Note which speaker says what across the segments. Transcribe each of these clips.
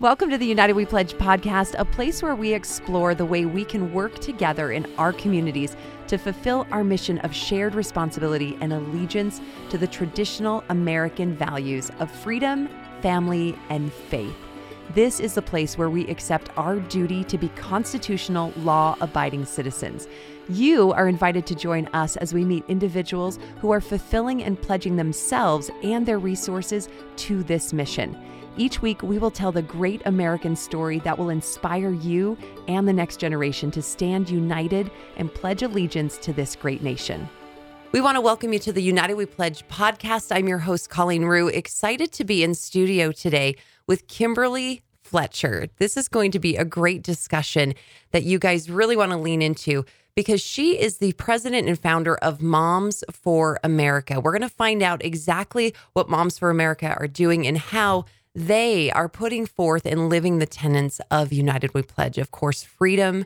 Speaker 1: Welcome to the United We Pledge podcast, a place where we explore the way we can work together in our communities to fulfill our mission of shared responsibility and allegiance to the traditional American values of freedom, family, and faith. This is the place where we accept our duty to be constitutional, law abiding citizens. You are invited to join us as we meet individuals who are fulfilling and pledging themselves and their resources to this mission. Each week, we will tell the great American story that will inspire you and the next generation to stand united and pledge allegiance to this great nation. We want to welcome you to the United We Pledge podcast. I'm your host, Colleen Rue. Excited to be in studio today with Kimberly Fletcher. This is going to be a great discussion that you guys really want to lean into because she is the president and founder of Moms for America. We're going to find out exactly what Moms for America are doing and how they are putting forth and living the tenets of United We Pledge. Of course, freedom,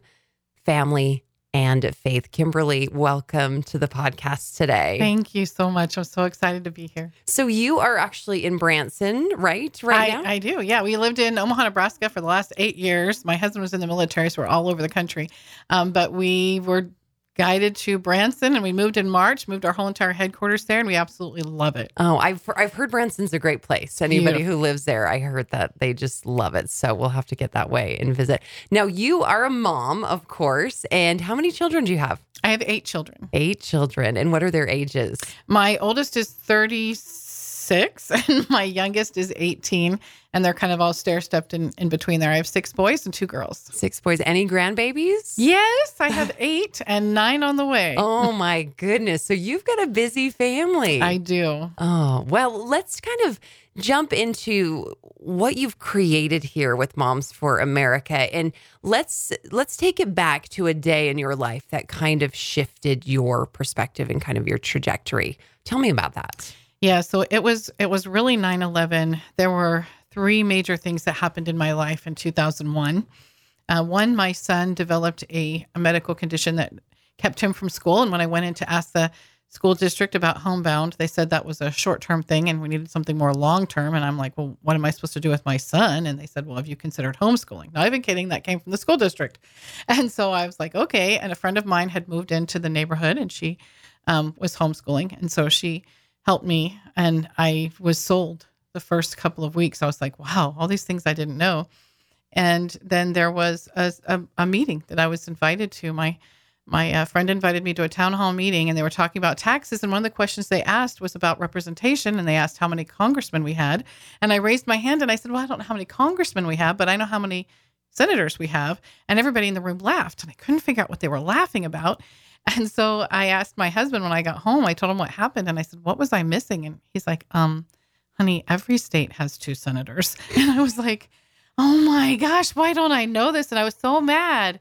Speaker 1: family, and faith. Kimberly, welcome to the podcast today.
Speaker 2: Thank you so much. I'm so excited to be here.
Speaker 1: So you are actually in Branson, right? Right
Speaker 2: I, now? I do. Yeah, we lived in Omaha, Nebraska for the last eight years. My husband was in the military, so we're all over the country. Um, but we were guided to Branson and we moved in March, moved our whole entire headquarters there, and we absolutely love it.
Speaker 1: Oh, I've I've heard Branson's a great place. Anybody Beautiful. who lives there, I heard that they just love it. So we'll have to get that way and visit. Now you are a mom, of course, and how many children do you have?
Speaker 2: I have eight children.
Speaker 1: Eight children. And what are their ages?
Speaker 2: My oldest is 36 six, and my youngest is 18. And they're kind of all stair stepped in, in between there. I have six boys and two girls.
Speaker 1: Six boys. Any grandbabies?
Speaker 2: Yes, I have eight and nine on the way.
Speaker 1: Oh, my goodness. So you've got a busy family.
Speaker 2: I do.
Speaker 1: Oh, well, let's kind of jump into what you've created here with Moms for America and let's let's take it back to a day in your life that kind of shifted your perspective and kind of your trajectory. Tell me about that.
Speaker 2: Yeah, so it was it was really 9/11. There were three major things that happened in my life in 2001. Uh, one, my son developed a, a medical condition that kept him from school, and when I went in to ask the school district about homebound, they said that was a short term thing and we needed something more long term. And I'm like, well, what am I supposed to do with my son? And they said, well, have you considered homeschooling? Not even kidding, that came from the school district. And so I was like, okay. And a friend of mine had moved into the neighborhood and she um, was homeschooling. And so she helped me. And I was sold the first couple of weeks. I was like, wow, all these things I didn't know. And then there was a, a, a meeting that I was invited to. My my uh, friend invited me to a town hall meeting, and they were talking about taxes. And one of the questions they asked was about representation, and they asked how many congressmen we had. And I raised my hand and I said, "Well, I don't know how many congressmen we have, but I know how many senators we have." And everybody in the room laughed, and I couldn't figure out what they were laughing about. And so I asked my husband when I got home, I told him what happened and I said, What was I missing? And he's like, Um, honey, every state has two senators. And I was like, Oh my gosh, why don't I know this? And I was so mad.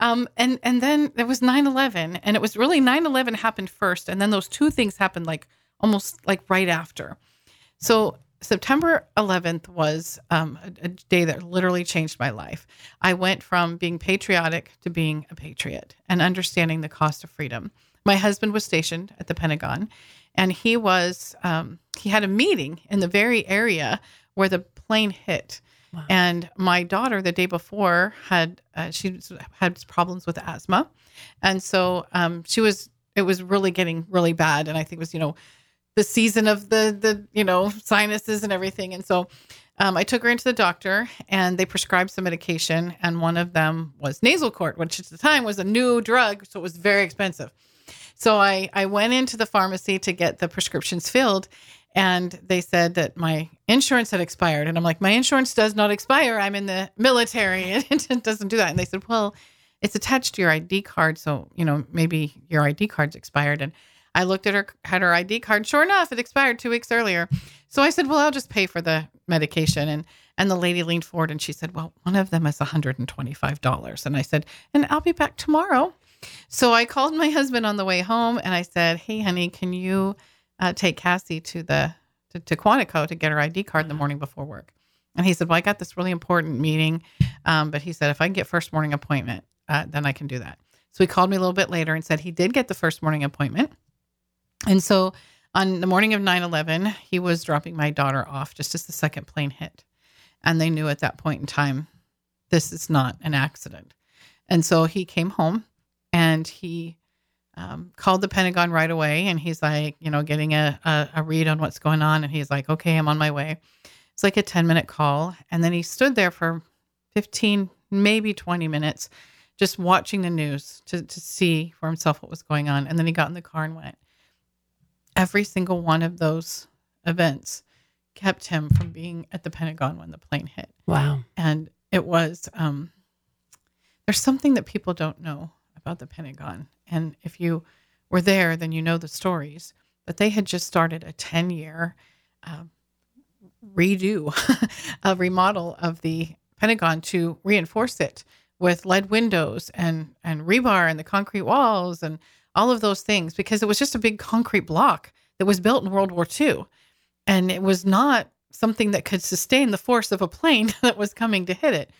Speaker 2: Um, and and then there was 9-11 and it was really 9-11 happened first and then those two things happened like almost like right after so September 11th was um, a, a, day that literally changed my life. I went from being patriotic to being a patriot and understanding the cost of freedom. My husband was stationed at the Pentagon, and he was um, he had a meeting in the very area where the plane hit. Wow. And my daughter, the day before, had uh, she had problems with asthma, and so um, she was it was really getting really bad. And I think it was you know the season of the the you know sinuses and everything. And so um, I took her into the doctor, and they prescribed some medication, and one of them was Nasacort, which at the time was a new drug, so it was very expensive. So I I went into the pharmacy to get the prescriptions filled, and they said that my insurance had expired, and I'm like, my insurance does not expire. I'm in the military, and it doesn't do that. And they said, well, it's attached to your ID card, so you know maybe your ID card's expired, and I looked at her had her ID card. Sure enough, it expired two weeks earlier. So I said, "Well, I'll just pay for the medication." And and the lady leaned forward and she said, "Well, one of them is one hundred and twenty five dollars." And I said, "And I'll be back tomorrow." So I called my husband on the way home and I said, "Hey, honey, can you uh, take Cassie to the to, to Quantico to get her ID card the morning before work?" And he said, "Well, I got this really important meeting, um, but he said if I can get first morning appointment, uh, then I can do that." So he called me a little bit later and said he did get the first morning appointment. And so on the morning of 9 11, he was dropping my daughter off just as the second plane hit. And they knew at that point in time, this is not an accident. And so he came home and he um, called the Pentagon right away. And he's like, you know, getting a, a, a read on what's going on. And he's like, okay, I'm on my way. It's like a 10 minute call. And then he stood there for 15, maybe 20 minutes, just watching the news to, to see for himself what was going on. And then he got in the car and went. Every single one of those events kept him from being at the Pentagon when the plane hit.
Speaker 1: Wow.
Speaker 2: And it was, um, there's something that people don't know about the Pentagon. And if you were there, then you know the stories. But they had just started a 10 year uh, redo, a remodel of the Pentagon to reinforce it with lead windows and, and rebar and the concrete walls and all of those things because it was just a big concrete block that was built in World War II. And it was not something that could sustain the force of a plane that was coming to hit it.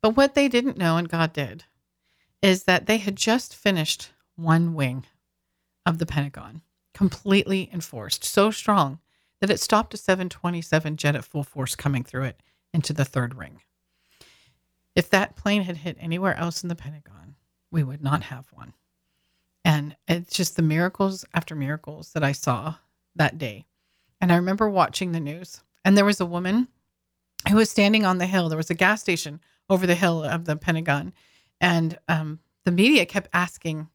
Speaker 2: But what they didn't know, and God did, is that they had just finished one wing of the Pentagon, completely enforced, so strong that it stopped a 727 jet at full force coming through it into the third ring. If that plane had hit anywhere else in the Pentagon, we would not have one. And it's just the miracles after miracles that I saw that day. And I remember watching the news, and there was a woman who was standing on the hill. There was a gas station over the hill of the Pentagon. And um, the media kept asking,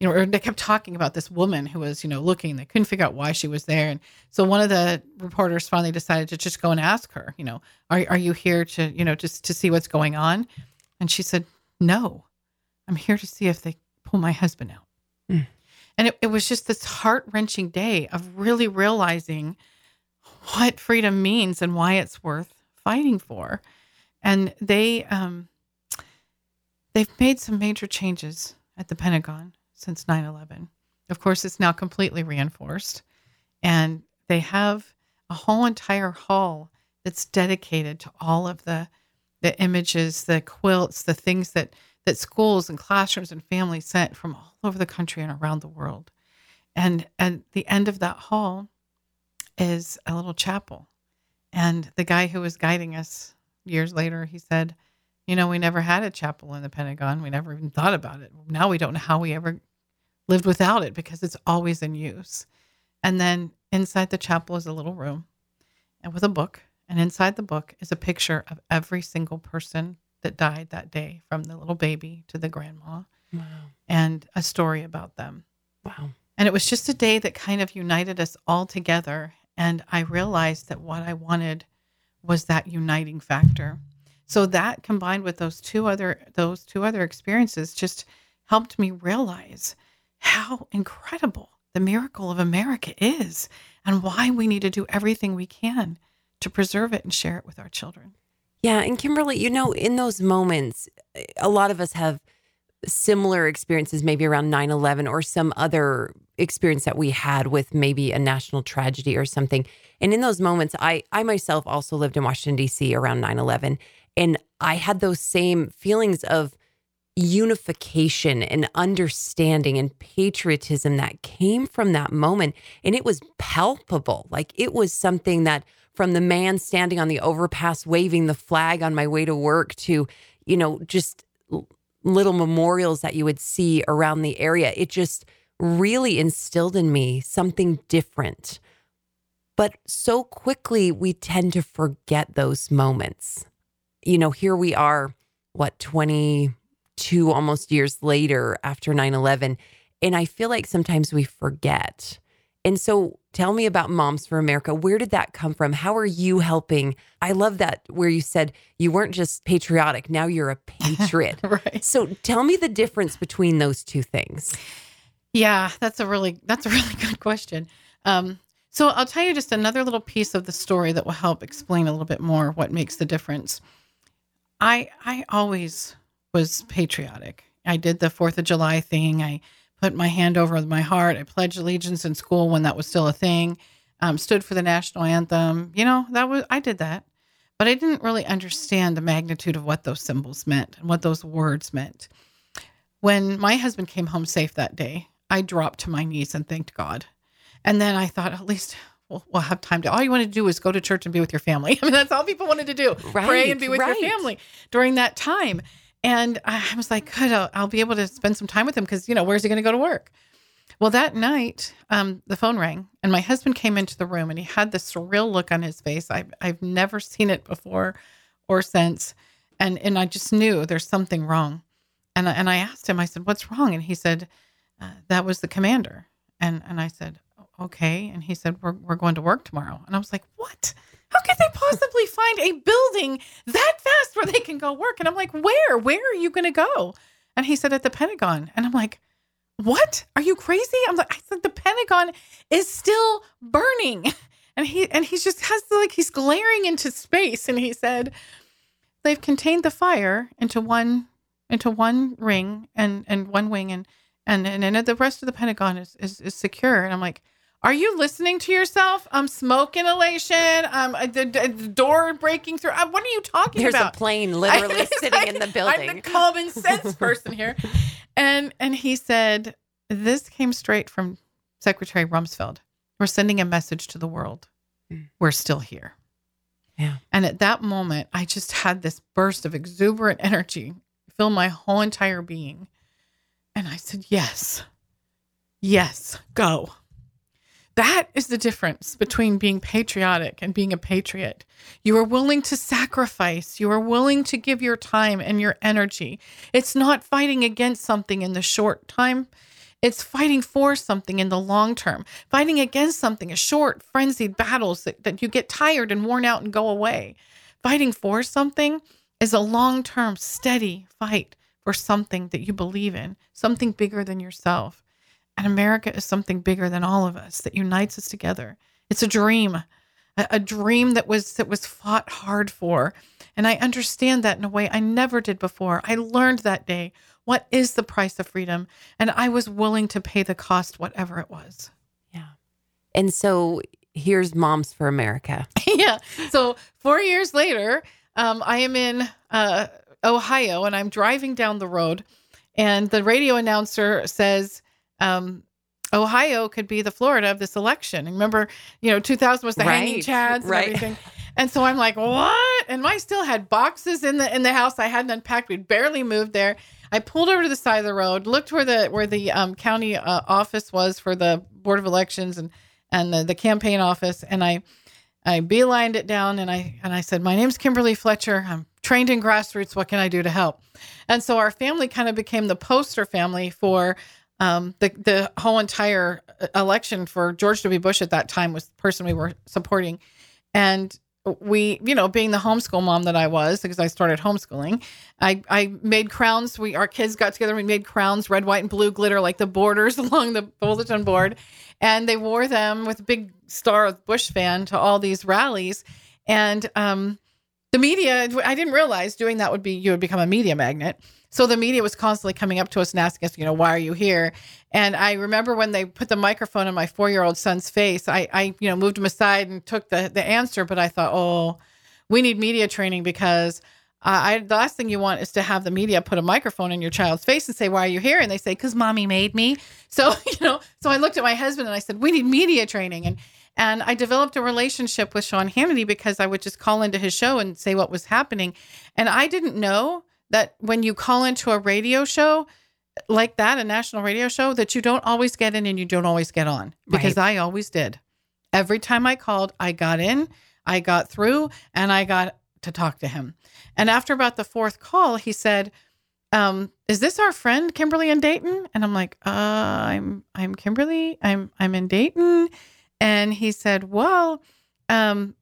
Speaker 2: you know, or they kept talking about this woman who was, you know, looking. They couldn't figure out why she was there. And so one of the reporters finally decided to just go and ask her, you know, are, are you here to, you know, just to see what's going on? And she said, no, I'm here to see if they pull my husband out. And it, it was just this heart wrenching day of really realizing what freedom means and why it's worth fighting for. And they, um, they've made some major changes at the Pentagon since 9 11. Of course, it's now completely reinforced. And they have a whole entire hall that's dedicated to all of the the images, the quilts, the things that that schools and classrooms and families sent from all over the country and around the world. And at the end of that hall is a little chapel. And the guy who was guiding us years later, he said, You know, we never had a chapel in the Pentagon. We never even thought about it. Now we don't know how we ever lived without it because it's always in use. And then inside the chapel is a little room and with a book. And inside the book is a picture of every single person that died that day, from the little baby to the grandma, wow. and a story about them.
Speaker 1: Wow.
Speaker 2: And it was just a day that kind of united us all together. And I realized that what I wanted was that uniting factor. So that combined with those two other those two other experiences just helped me realize how incredible the miracle of America is and why we need to do everything we can to preserve it and share it with our children.
Speaker 1: Yeah. And Kimberly, you know, in those moments, a lot of us have similar experiences, maybe around 9 11 or some other experience that we had with maybe a national tragedy or something. And in those moments, I, I myself also lived in Washington, D.C. around 9 11. And I had those same feelings of unification and understanding and patriotism that came from that moment. And it was palpable. Like it was something that from the man standing on the overpass waving the flag on my way to work to, you know, just little memorials that you would see around the area. It just really instilled in me something different. But so quickly, we tend to forget those moments. You know, here we are, what, 22 almost years later after 9 11. And I feel like sometimes we forget. And so tell me about Moms for America. Where did that come from? How are you helping? I love that where you said you weren't just patriotic, now you're a patriot.
Speaker 2: right.
Speaker 1: So tell me the difference between those two things.
Speaker 2: Yeah, that's a really that's a really good question. Um, so I'll tell you just another little piece of the story that will help explain a little bit more what makes the difference. I I always was patriotic. I did the 4th of July thing. I put my hand over my heart. I pledged allegiance in school when that was still a thing. Um, stood for the national anthem. You know, that was I did that, but I didn't really understand the magnitude of what those symbols meant and what those words meant. When my husband came home safe that day, I dropped to my knees and thanked God. And then I thought, at least we'll, we'll have time to. All you want to do is go to church and be with your family. I mean, that's all people wanted to do:
Speaker 1: Right,
Speaker 2: pray and be with
Speaker 1: right.
Speaker 2: your family during that time. And I was like, good, I'll, I'll be able to spend some time with him because you know where's he going to go to work? Well, that night, um, the phone rang, and my husband came into the room, and he had this surreal look on his face. I've I've never seen it before or since, and and I just knew there's something wrong. And I, and I asked him, I said, "What's wrong?" And he said, uh, "That was the commander." And and I said, "Okay." And he said, "We're we're going to work tomorrow." And I was like, "What? How could they possibly find a building that fast where they can go work?" And I'm like, "Where? Where are you going to go?" And he said, "At the Pentagon." And I'm like, "What? Are you crazy?" I'm like, "I said the Pentagon is still burning." And he and he just has like he's glaring into space, and he said, "They've contained the fire into one into one ring and and one wing and and and, and the rest of the pentagon is, is is secure and i'm like are you listening to yourself i'm smoke inhalation i'm uh, the, the door breaking through uh, what are you talking
Speaker 1: There's
Speaker 2: about There's
Speaker 1: a plane literally sitting
Speaker 2: like,
Speaker 1: in the building.
Speaker 2: i'm the common sense person here and and he said this came straight from secretary rumsfeld we're sending a message to the world
Speaker 1: Mm.
Speaker 2: we're still here
Speaker 1: Yeah.
Speaker 2: and at that moment, I just had this burst of exuberant energy fill my whole entire being. And I said, Yes, yes, go. That is the difference between being patriotic and being a patriot. You are willing to sacrifice, you are willing to give your time and your energy. It's not fighting against something in the short time. It's fighting for something in the long term. Fighting against something is short, frenzied battles that, that you get tired and worn out and go away. Fighting for something is a long term, steady fight for something that you believe in, something bigger than yourself. And America is something bigger than all of us that unites us together. It's a dream, a, dream that was that was fought hard for. And I understand that in a way I never did before. I learned that day what is the price of freedom, and I was willing to pay the cost, whatever it was.
Speaker 1: Yeah. And so here's Moms for America.
Speaker 2: yeah. So four years later, um, I am in uh, Ohio and I'm driving down the road, and the radio announcer says, um, Ohio could be the Florida of this election. And remember, you know, 2000 was the hanging chads and
Speaker 1: right.
Speaker 2: everything. And so I'm like, what? And I still had boxes in the in the house I hadn't unpacked. We'd barely moved there. I pulled over to the side of the road, looked where the where the um, county uh, office was for the board of elections and and the, the campaign office, and I I beelined it down and I and I said, "My name's Kimberly Fletcher. I'm trained in grassroots. What can I do to help?" And so our family kind of became the poster family for um, the the whole entire uh, election for George W. Bush at that time was the person we were supporting, and we, you know, being the homeschool mom that I was because I started homeschooling, I I made crowns. We our kids got together. We made crowns, red, white, and blue glitter like the borders along the bulletin board, and they wore them with a big star of Bush fan to all these rallies, and um, the media. I didn't realize doing that would be you would become a media magnet. So the media was constantly coming up to us and asking us, you know, why are you here? And I remember when they put the microphone in my four year old son's face, I, I, you know, moved him aside and took the the answer. But I thought, oh, we need media training because uh, I the last thing you want is to have the media put a microphone in your child's face and say, why are you here? And they say, because mommy made me. So you know, so I looked at my husband and I said, we need media training and. And I developed a relationship with Sean Hannity because I would just call into his show and say what was happening. And I didn't know that when you call into a radio show like that, a national radio show, that you don't always get in and you don't always get on because I always did. Every time I called, I got in, I got through, and I got to talk to him. And after about the fourth call, he said, um, is this our friend Kimberly in Dayton? And I'm like, uh, I'm I'm Kimberly. I'm I'm in Dayton. And he said, Well, um,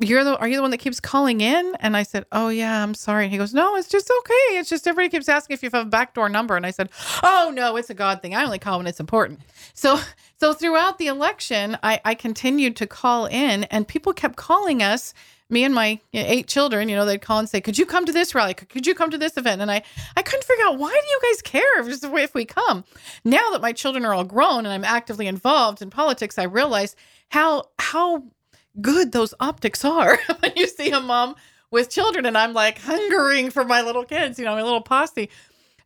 Speaker 2: you're the are you the one that keeps calling in? And I said, Oh yeah, I'm sorry. And he goes, No, it's just okay. It's just everybody keeps asking if you have a backdoor number. And I said, Oh no, it's a God thing. I only call when it's important. So so throughout the election, I, I continued to call in and people kept calling us. Me and my eight children, you know, they'd call and say, "Could you come to this rally? Could, you come to this event?" And I, I couldn't figure out why do you guys care if, we if we come. Now that my children are all grown and I'm actively involved in politics, I realize how how good those optics are when you see a mom with children and I'm like hungering for my little kids, you know, my little posse.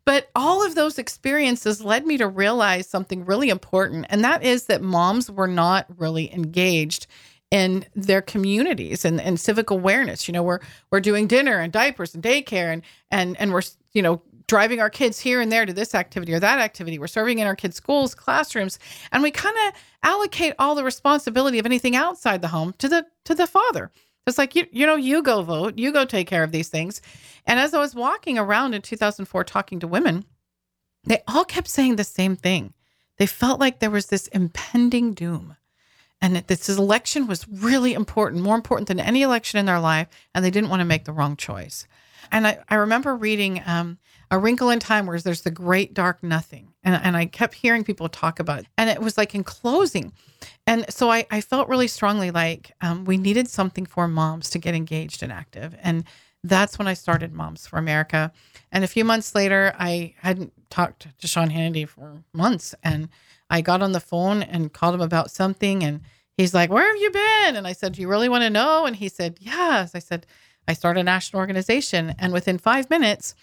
Speaker 2: But all of those experiences led me to realize something really important, and that is that moms were not really engaged in their communities and, and civic awareness. You know, we're we're doing dinner and diapers and daycare and and and we're you know driving our kids here and there to this activity or that activity. We're serving in our kids' schools, classrooms, and we kind of allocate all the responsibility of anything outside the home to the to the father. It's like you you know you go vote, you go take care of these things. And as I was walking around in 2004 talking to women, they all kept saying the same thing. They felt like there was this impending doom and that this election was really important, more important than any election in their life, and they didn't want to make the wrong choice. And I, I remember reading um, A Wrinkle in Time where there's the great dark nothing. And, and I kept hearing people talk about it. And it was like in closing. And so I, I felt really strongly like um, we needed something for moms to get engaged and active. And that's when I started Moms for America. And a few months later, I hadn't talked to Sean Hannity for months. And I got on the phone and called him about something. And he's like, Where have you been? And I said, Do you really want to know? And he said, Yes. I said, I started a national organization. And within five minutes,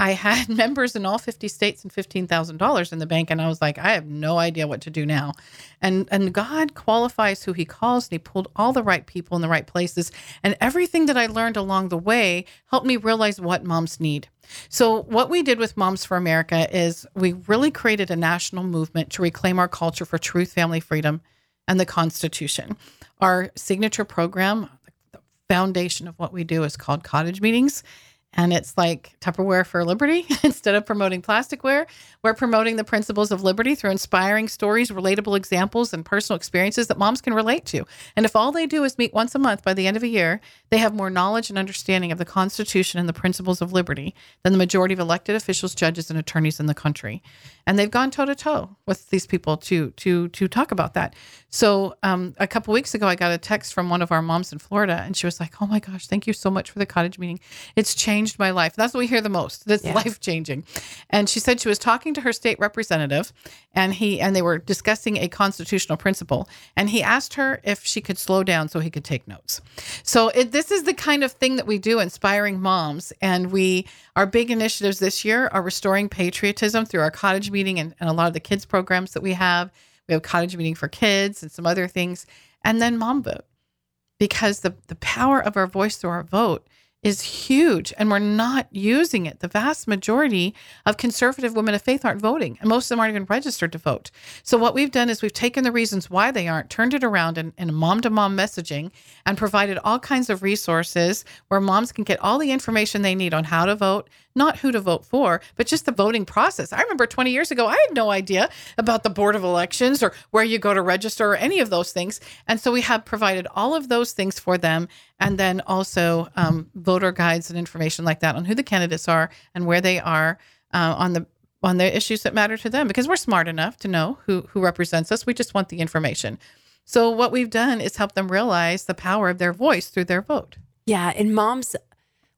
Speaker 2: I had members in all 50 states and $15,000 in the bank. And I was like, I have no idea what to do now. And, and God qualifies who he calls. And he pulled all the right people in the right places. And everything that I learned along the way helped me realize what moms need. So, what we did with Moms for America is we really created a national movement to reclaim our culture for truth, family, freedom, and the Constitution. Our signature program, foundation of what we do, is called Cottage Meetings and it's like Tupperware for liberty. Instead of promoting plasticware, we're promoting the principles of liberty through inspiring stories, relatable examples, and personal experiences that moms can relate to. And if all they do is meet once a month by the end of a year, they have more knowledge and understanding of the Constitution and the principles of liberty than the majority of elected officials, judges, and attorneys in the country. And they've gone toe to toe with these people to to to talk about that. So um, a couple weeks ago, I got a text from one of our moms in Florida, and she was like, "Oh my gosh, thank you so much for the cottage meeting. It's changed my life." That's what we hear the most. That's yeah. life changing. And she said she was talking to her state representative, and he and they were discussing a constitutional principle, and he asked her if she could slow down so he could take notes. So it, this is the kind of thing that we do, inspiring moms, and we our big initiatives this year are restoring patriotism through our cottage meeting and, and a lot of the kids programs that we have we have cottage meeting for kids and some other things. And then mom vote because the, the power of our voice through our vote is huge and we're not using it. The vast majority of conservative women of faith aren't voting, and most of them aren't even registered to vote. So, what we've done is we've taken the reasons why they aren't, turned it around in, in mom to mom messaging, and provided all kinds of resources where moms can get all the information they need on how to vote, not who to vote for, but just the voting process. I remember 20 years ago, I had no idea about the Board of Elections or where you go to register or any of those things. And so we have provided all of those things for them. And then also um, voter guides and information like that on who the candidates are and where they are uh, on the on the issues that matter to them because we're smart enough to know who who represents us. We just want the information. So what we've done is help them realize the power of their voice through their vote.
Speaker 1: Yeah, and moms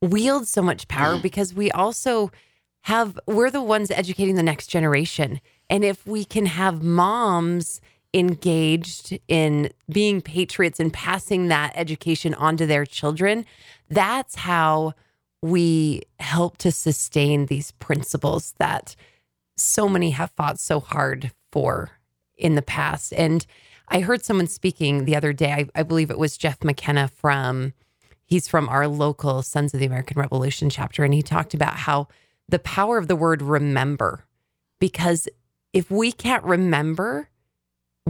Speaker 1: wield so much power because we also have we're the ones educating the next generation. And if we can have moms engaged in being patriots and passing that education on to their children, that's how we help to sustain these principles that so many have fought so hard for in the past. And I heard someone speaking the other day, I, I believe it was Jeff McKenna from He's from our local Sons of the American Revolution chapter. And he talked about how the power of the word remember, because if we can't remember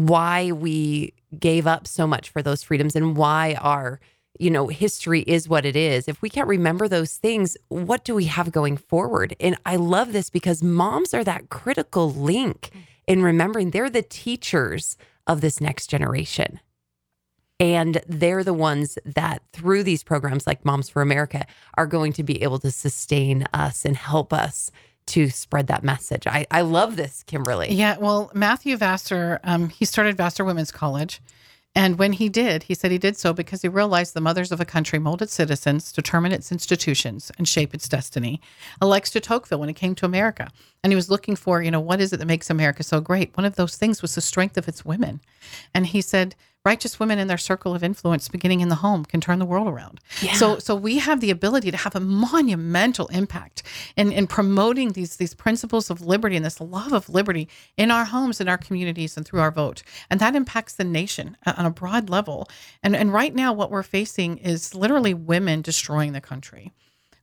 Speaker 1: why we gave up so much for those freedoms and why our you know history is what it is. If we can't remember those things what do we have going forward? And i love this because moms are that critical link in remembering. They're the teachers of this next generation. And they're the ones that, through these programs like Moms for America, are going to be able to sustain us and help us to spread that message. I, I love this, Kimberly.
Speaker 2: Yeah. Well, Matthew Vassar, um, he started Vassar Women's College. And when he did, he said he did so because he realized the mothers of a country mold its citizens, determine its institutions, and shape its destiny. Alex de Tocqueville, when he came to America, and he was looking for, you know, what is it that makes America so great? One of those things was the strength of its women. And he said, righteous women in their circle of influence beginning in the home can turn the world around.
Speaker 1: Yeah.
Speaker 2: So so we have the ability to have a monumental impact in, in promoting these these principles of liberty and this love of liberty in our homes, in our communities, and through our vote. And that impacts the nation uh, on a broad level. And and right now what we're facing is literally women destroying the country.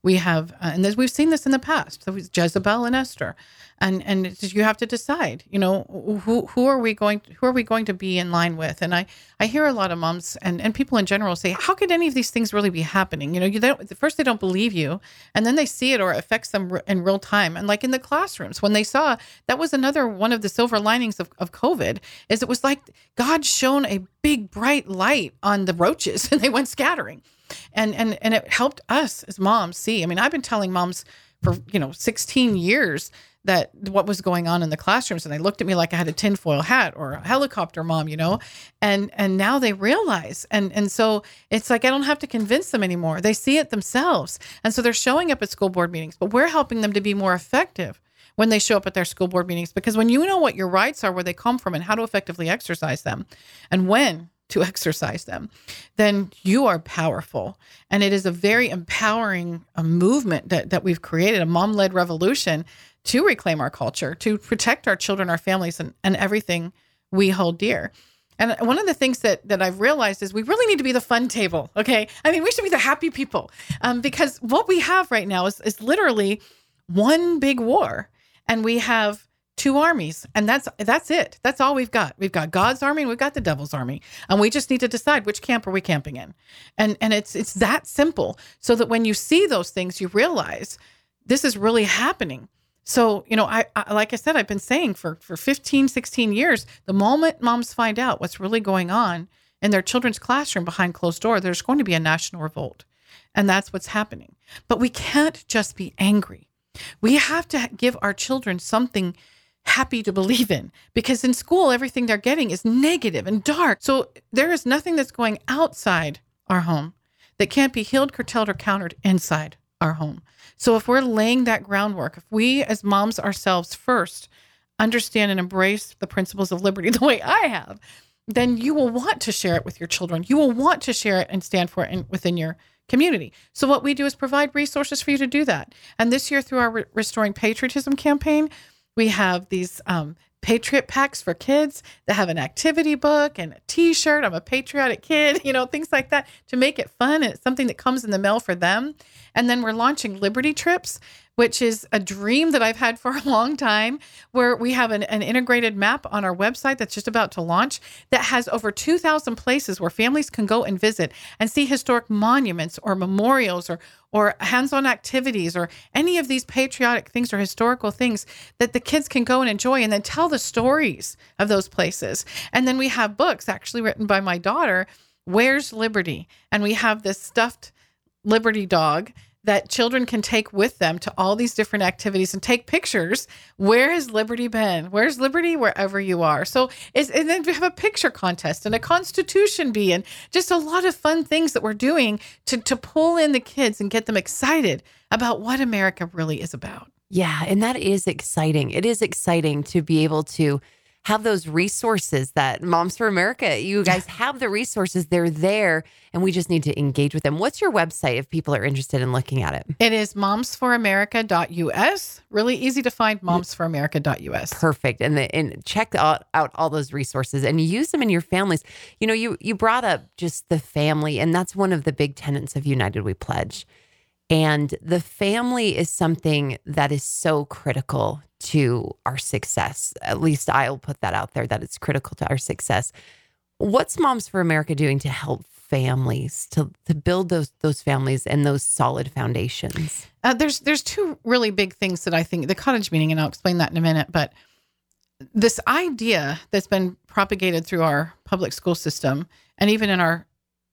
Speaker 2: We have, uh, and we've seen this in the past. So it's Jezebel and Esther, and and you have to decide. You know, who who are we going who are we going to be in line with? And I I hear a lot of moms and and people in general say, how could any of these things really be happening? You know, you don't first they don't believe you, and then they see it or it affects them in real time. And like in the classrooms, when they saw that was another one of the silver linings of, of COVID is it was like God shown a big bright light on the roaches and they went scattering. And and and it helped us as moms see. I mean, I've been telling moms for you know 16 years that what was going on in the classrooms, and they looked at me like I had a tinfoil hat or a helicopter mom, you know, and and now they realize, and and so it's like I don't have to convince them anymore. They see it themselves, and so they're showing up at school board meetings, but we're helping them to be more effective when they show up at their school board meetings because when you know what your rights are, where they come from, and how to effectively exercise them, and when to exercise them, then you are powerful. And it is a very empowering a movement that, that we've created, a mom led revolution to reclaim our culture, to protect our children, our families, and, and everything we hold dear. And one of the things that that I've realized is we really need to be the fun table. Okay, I mean we should be the happy people, um, because what we have right now is is literally one big war, and we have two armies and that's that's it. That's all we've got. We've got god's army and we've got the devil's army and we just need to decide which camp are we camping in. And and it's it's that simple so that when you see those things you realize this is really happening. So you know I, I like i said i've been saying for for 15 16 years the moment moms find out what's really going on in their children's classroom behind closed door there's going to be a national revolt. And that's what's happening. But we can't just be angry we have to give our children something happy to believe in because in school everything they're getting is negative and dark. So there is nothing that's going outside our home that can't be healed, curtailed, or countered inside our home. So if we're laying that groundwork, if we as moms ourselves first understand and embrace the principles of liberty the way I have, then you will want to share it with your children. You will want to share it and stand for it in, within your community. So what we do is provide resources for you to do that. And this year through our Re- Restoring Patriotism campaign, we have these um, Patriot packs for kids that have an activity book and a t shirt. I'm a patriotic kid, you know, things like that to make it fun. And it's something that comes in the mail for them. And then we're launching Liberty Trips, which is a dream that I've had for a long time, where we have an, an integrated map on our website that's just about to launch that has over 2,000 places where families can go and visit and see historic monuments or memorials or, or hands on activities or any of these patriotic things or historical things that the kids can go and enjoy and then tell the stories of those places. And then we have books actually written by my daughter. Where's Liberty? And we have this stuffed Liberty dog that children can take with them to all these different activities and take pictures. Where has Liberty been? Where's Liberty wherever you are? So is and then we have a picture contest and a constitution bee and just a lot of fun things that we're doing to to pull in the kids and get them excited about what America really is about.
Speaker 1: Yeah, and that is exciting. It is exciting to be able to have those resources that Moms for America, you guys have the resources, they're there, and we just need to engage with them. What's your website if people are interested in looking at it?
Speaker 2: It is momsforamerica.us. Really easy to find momsforamerica.us.
Speaker 1: Perfect. And the, and check out, out all those resources and use them in your families. You know, you you brought up just the family, and that's one of the big tenets of United We Pledge. And the family is something that is so critical to our success. At least I'll put that out there that it's critical to our success. What's Moms for America doing to help families to to build those those families and those solid foundations?
Speaker 2: Uh, there's there's two really big things that I think the cottage meeting, and I'll explain that in a minute. But this idea that's been propagated through our public school system and even in our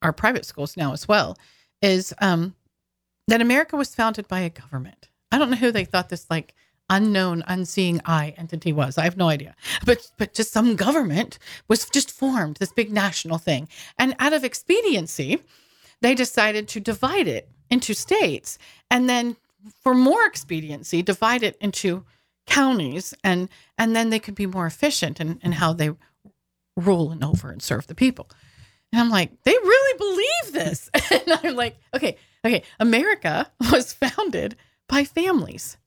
Speaker 2: our private schools now as well is um, that America was founded by a government. I don't know who they thought this like unknown, unseeing eye entity was. I have no idea. But but just some government was just formed, this big national thing. And out of expediency, they decided to divide it into states and then for more expediency, divide it into counties and and then they could be more efficient in, in how they rule and over and serve the people. And I'm like, they really believe this. and I'm like, okay, okay. America was founded by families.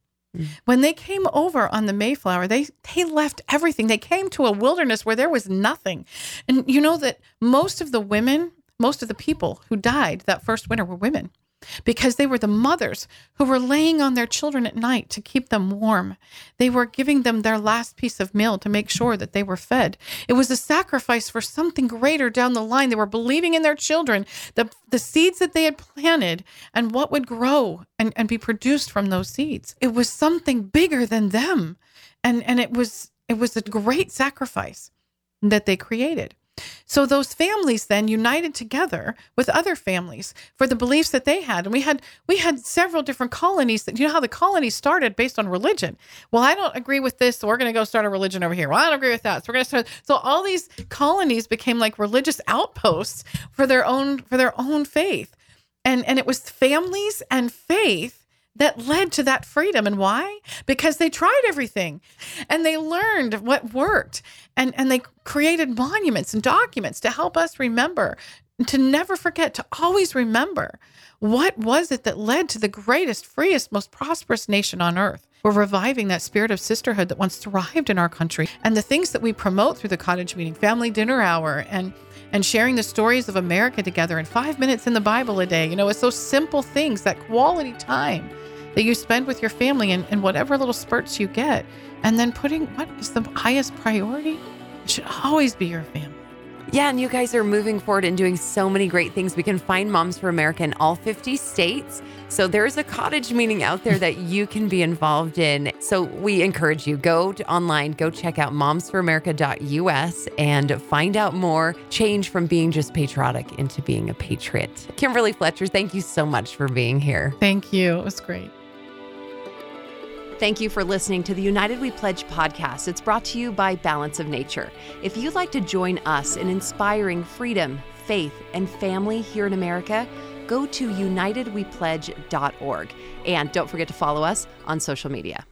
Speaker 2: When they came over on the Mayflower, they they left everything. They came to a wilderness where there was nothing. And you know that most of the women, most of the people who died that first winter were women because they were the mothers who were laying on their children at night to keep them warm. They were giving them their last piece of meal to make sure that they were fed. It was a sacrifice for something greater down the line. They were believing in their children, the, the seeds that they had planted, and what would grow and, and be produced from those seeds. It was something bigger than them. And, and it was it was a great sacrifice that they created. So those families then united together with other families for the beliefs that they had. And we had we had several different colonies that you know how the colonies started based on religion. Well, I don't agree with this, so we're gonna go start a religion over here. Well, I don't agree with that. So we're gonna start so all these colonies became like religious outposts for their own for their own faith. And and it was families and faith that led to that freedom. And why? Because they tried everything and they learned what worked and, and they created monuments and documents to help us remember, to never forget, to always remember what was it that led to the greatest, freest, most prosperous nation on earth. We're reviving that spirit of sisterhood that once thrived in our country and the things that we promote through the cottage meeting, family dinner hour, and and sharing the stories of America together in five minutes in the Bible a day. You know, it's those simple things, that quality time that you spend with your family and, and whatever little spurts you get. And then putting what is the highest priority? It should always be your family.
Speaker 1: Yeah, and you guys are moving forward and doing so many great things. We can find Moms for America in all 50 states. So there's a cottage meeting out there that you can be involved in. So we encourage you go to online, go check out momsforamerica.us and find out more. Change from being just patriotic into being a patriot. Kimberly Fletcher, thank you so much for being here.
Speaker 2: Thank you. It was great.
Speaker 1: Thank you for listening to the United We Pledge podcast. It's brought to you by Balance of Nature. If you'd like to join us in inspiring freedom, faith, and family here in America, go to unitedwepledge.org. And don't forget to follow us on social media.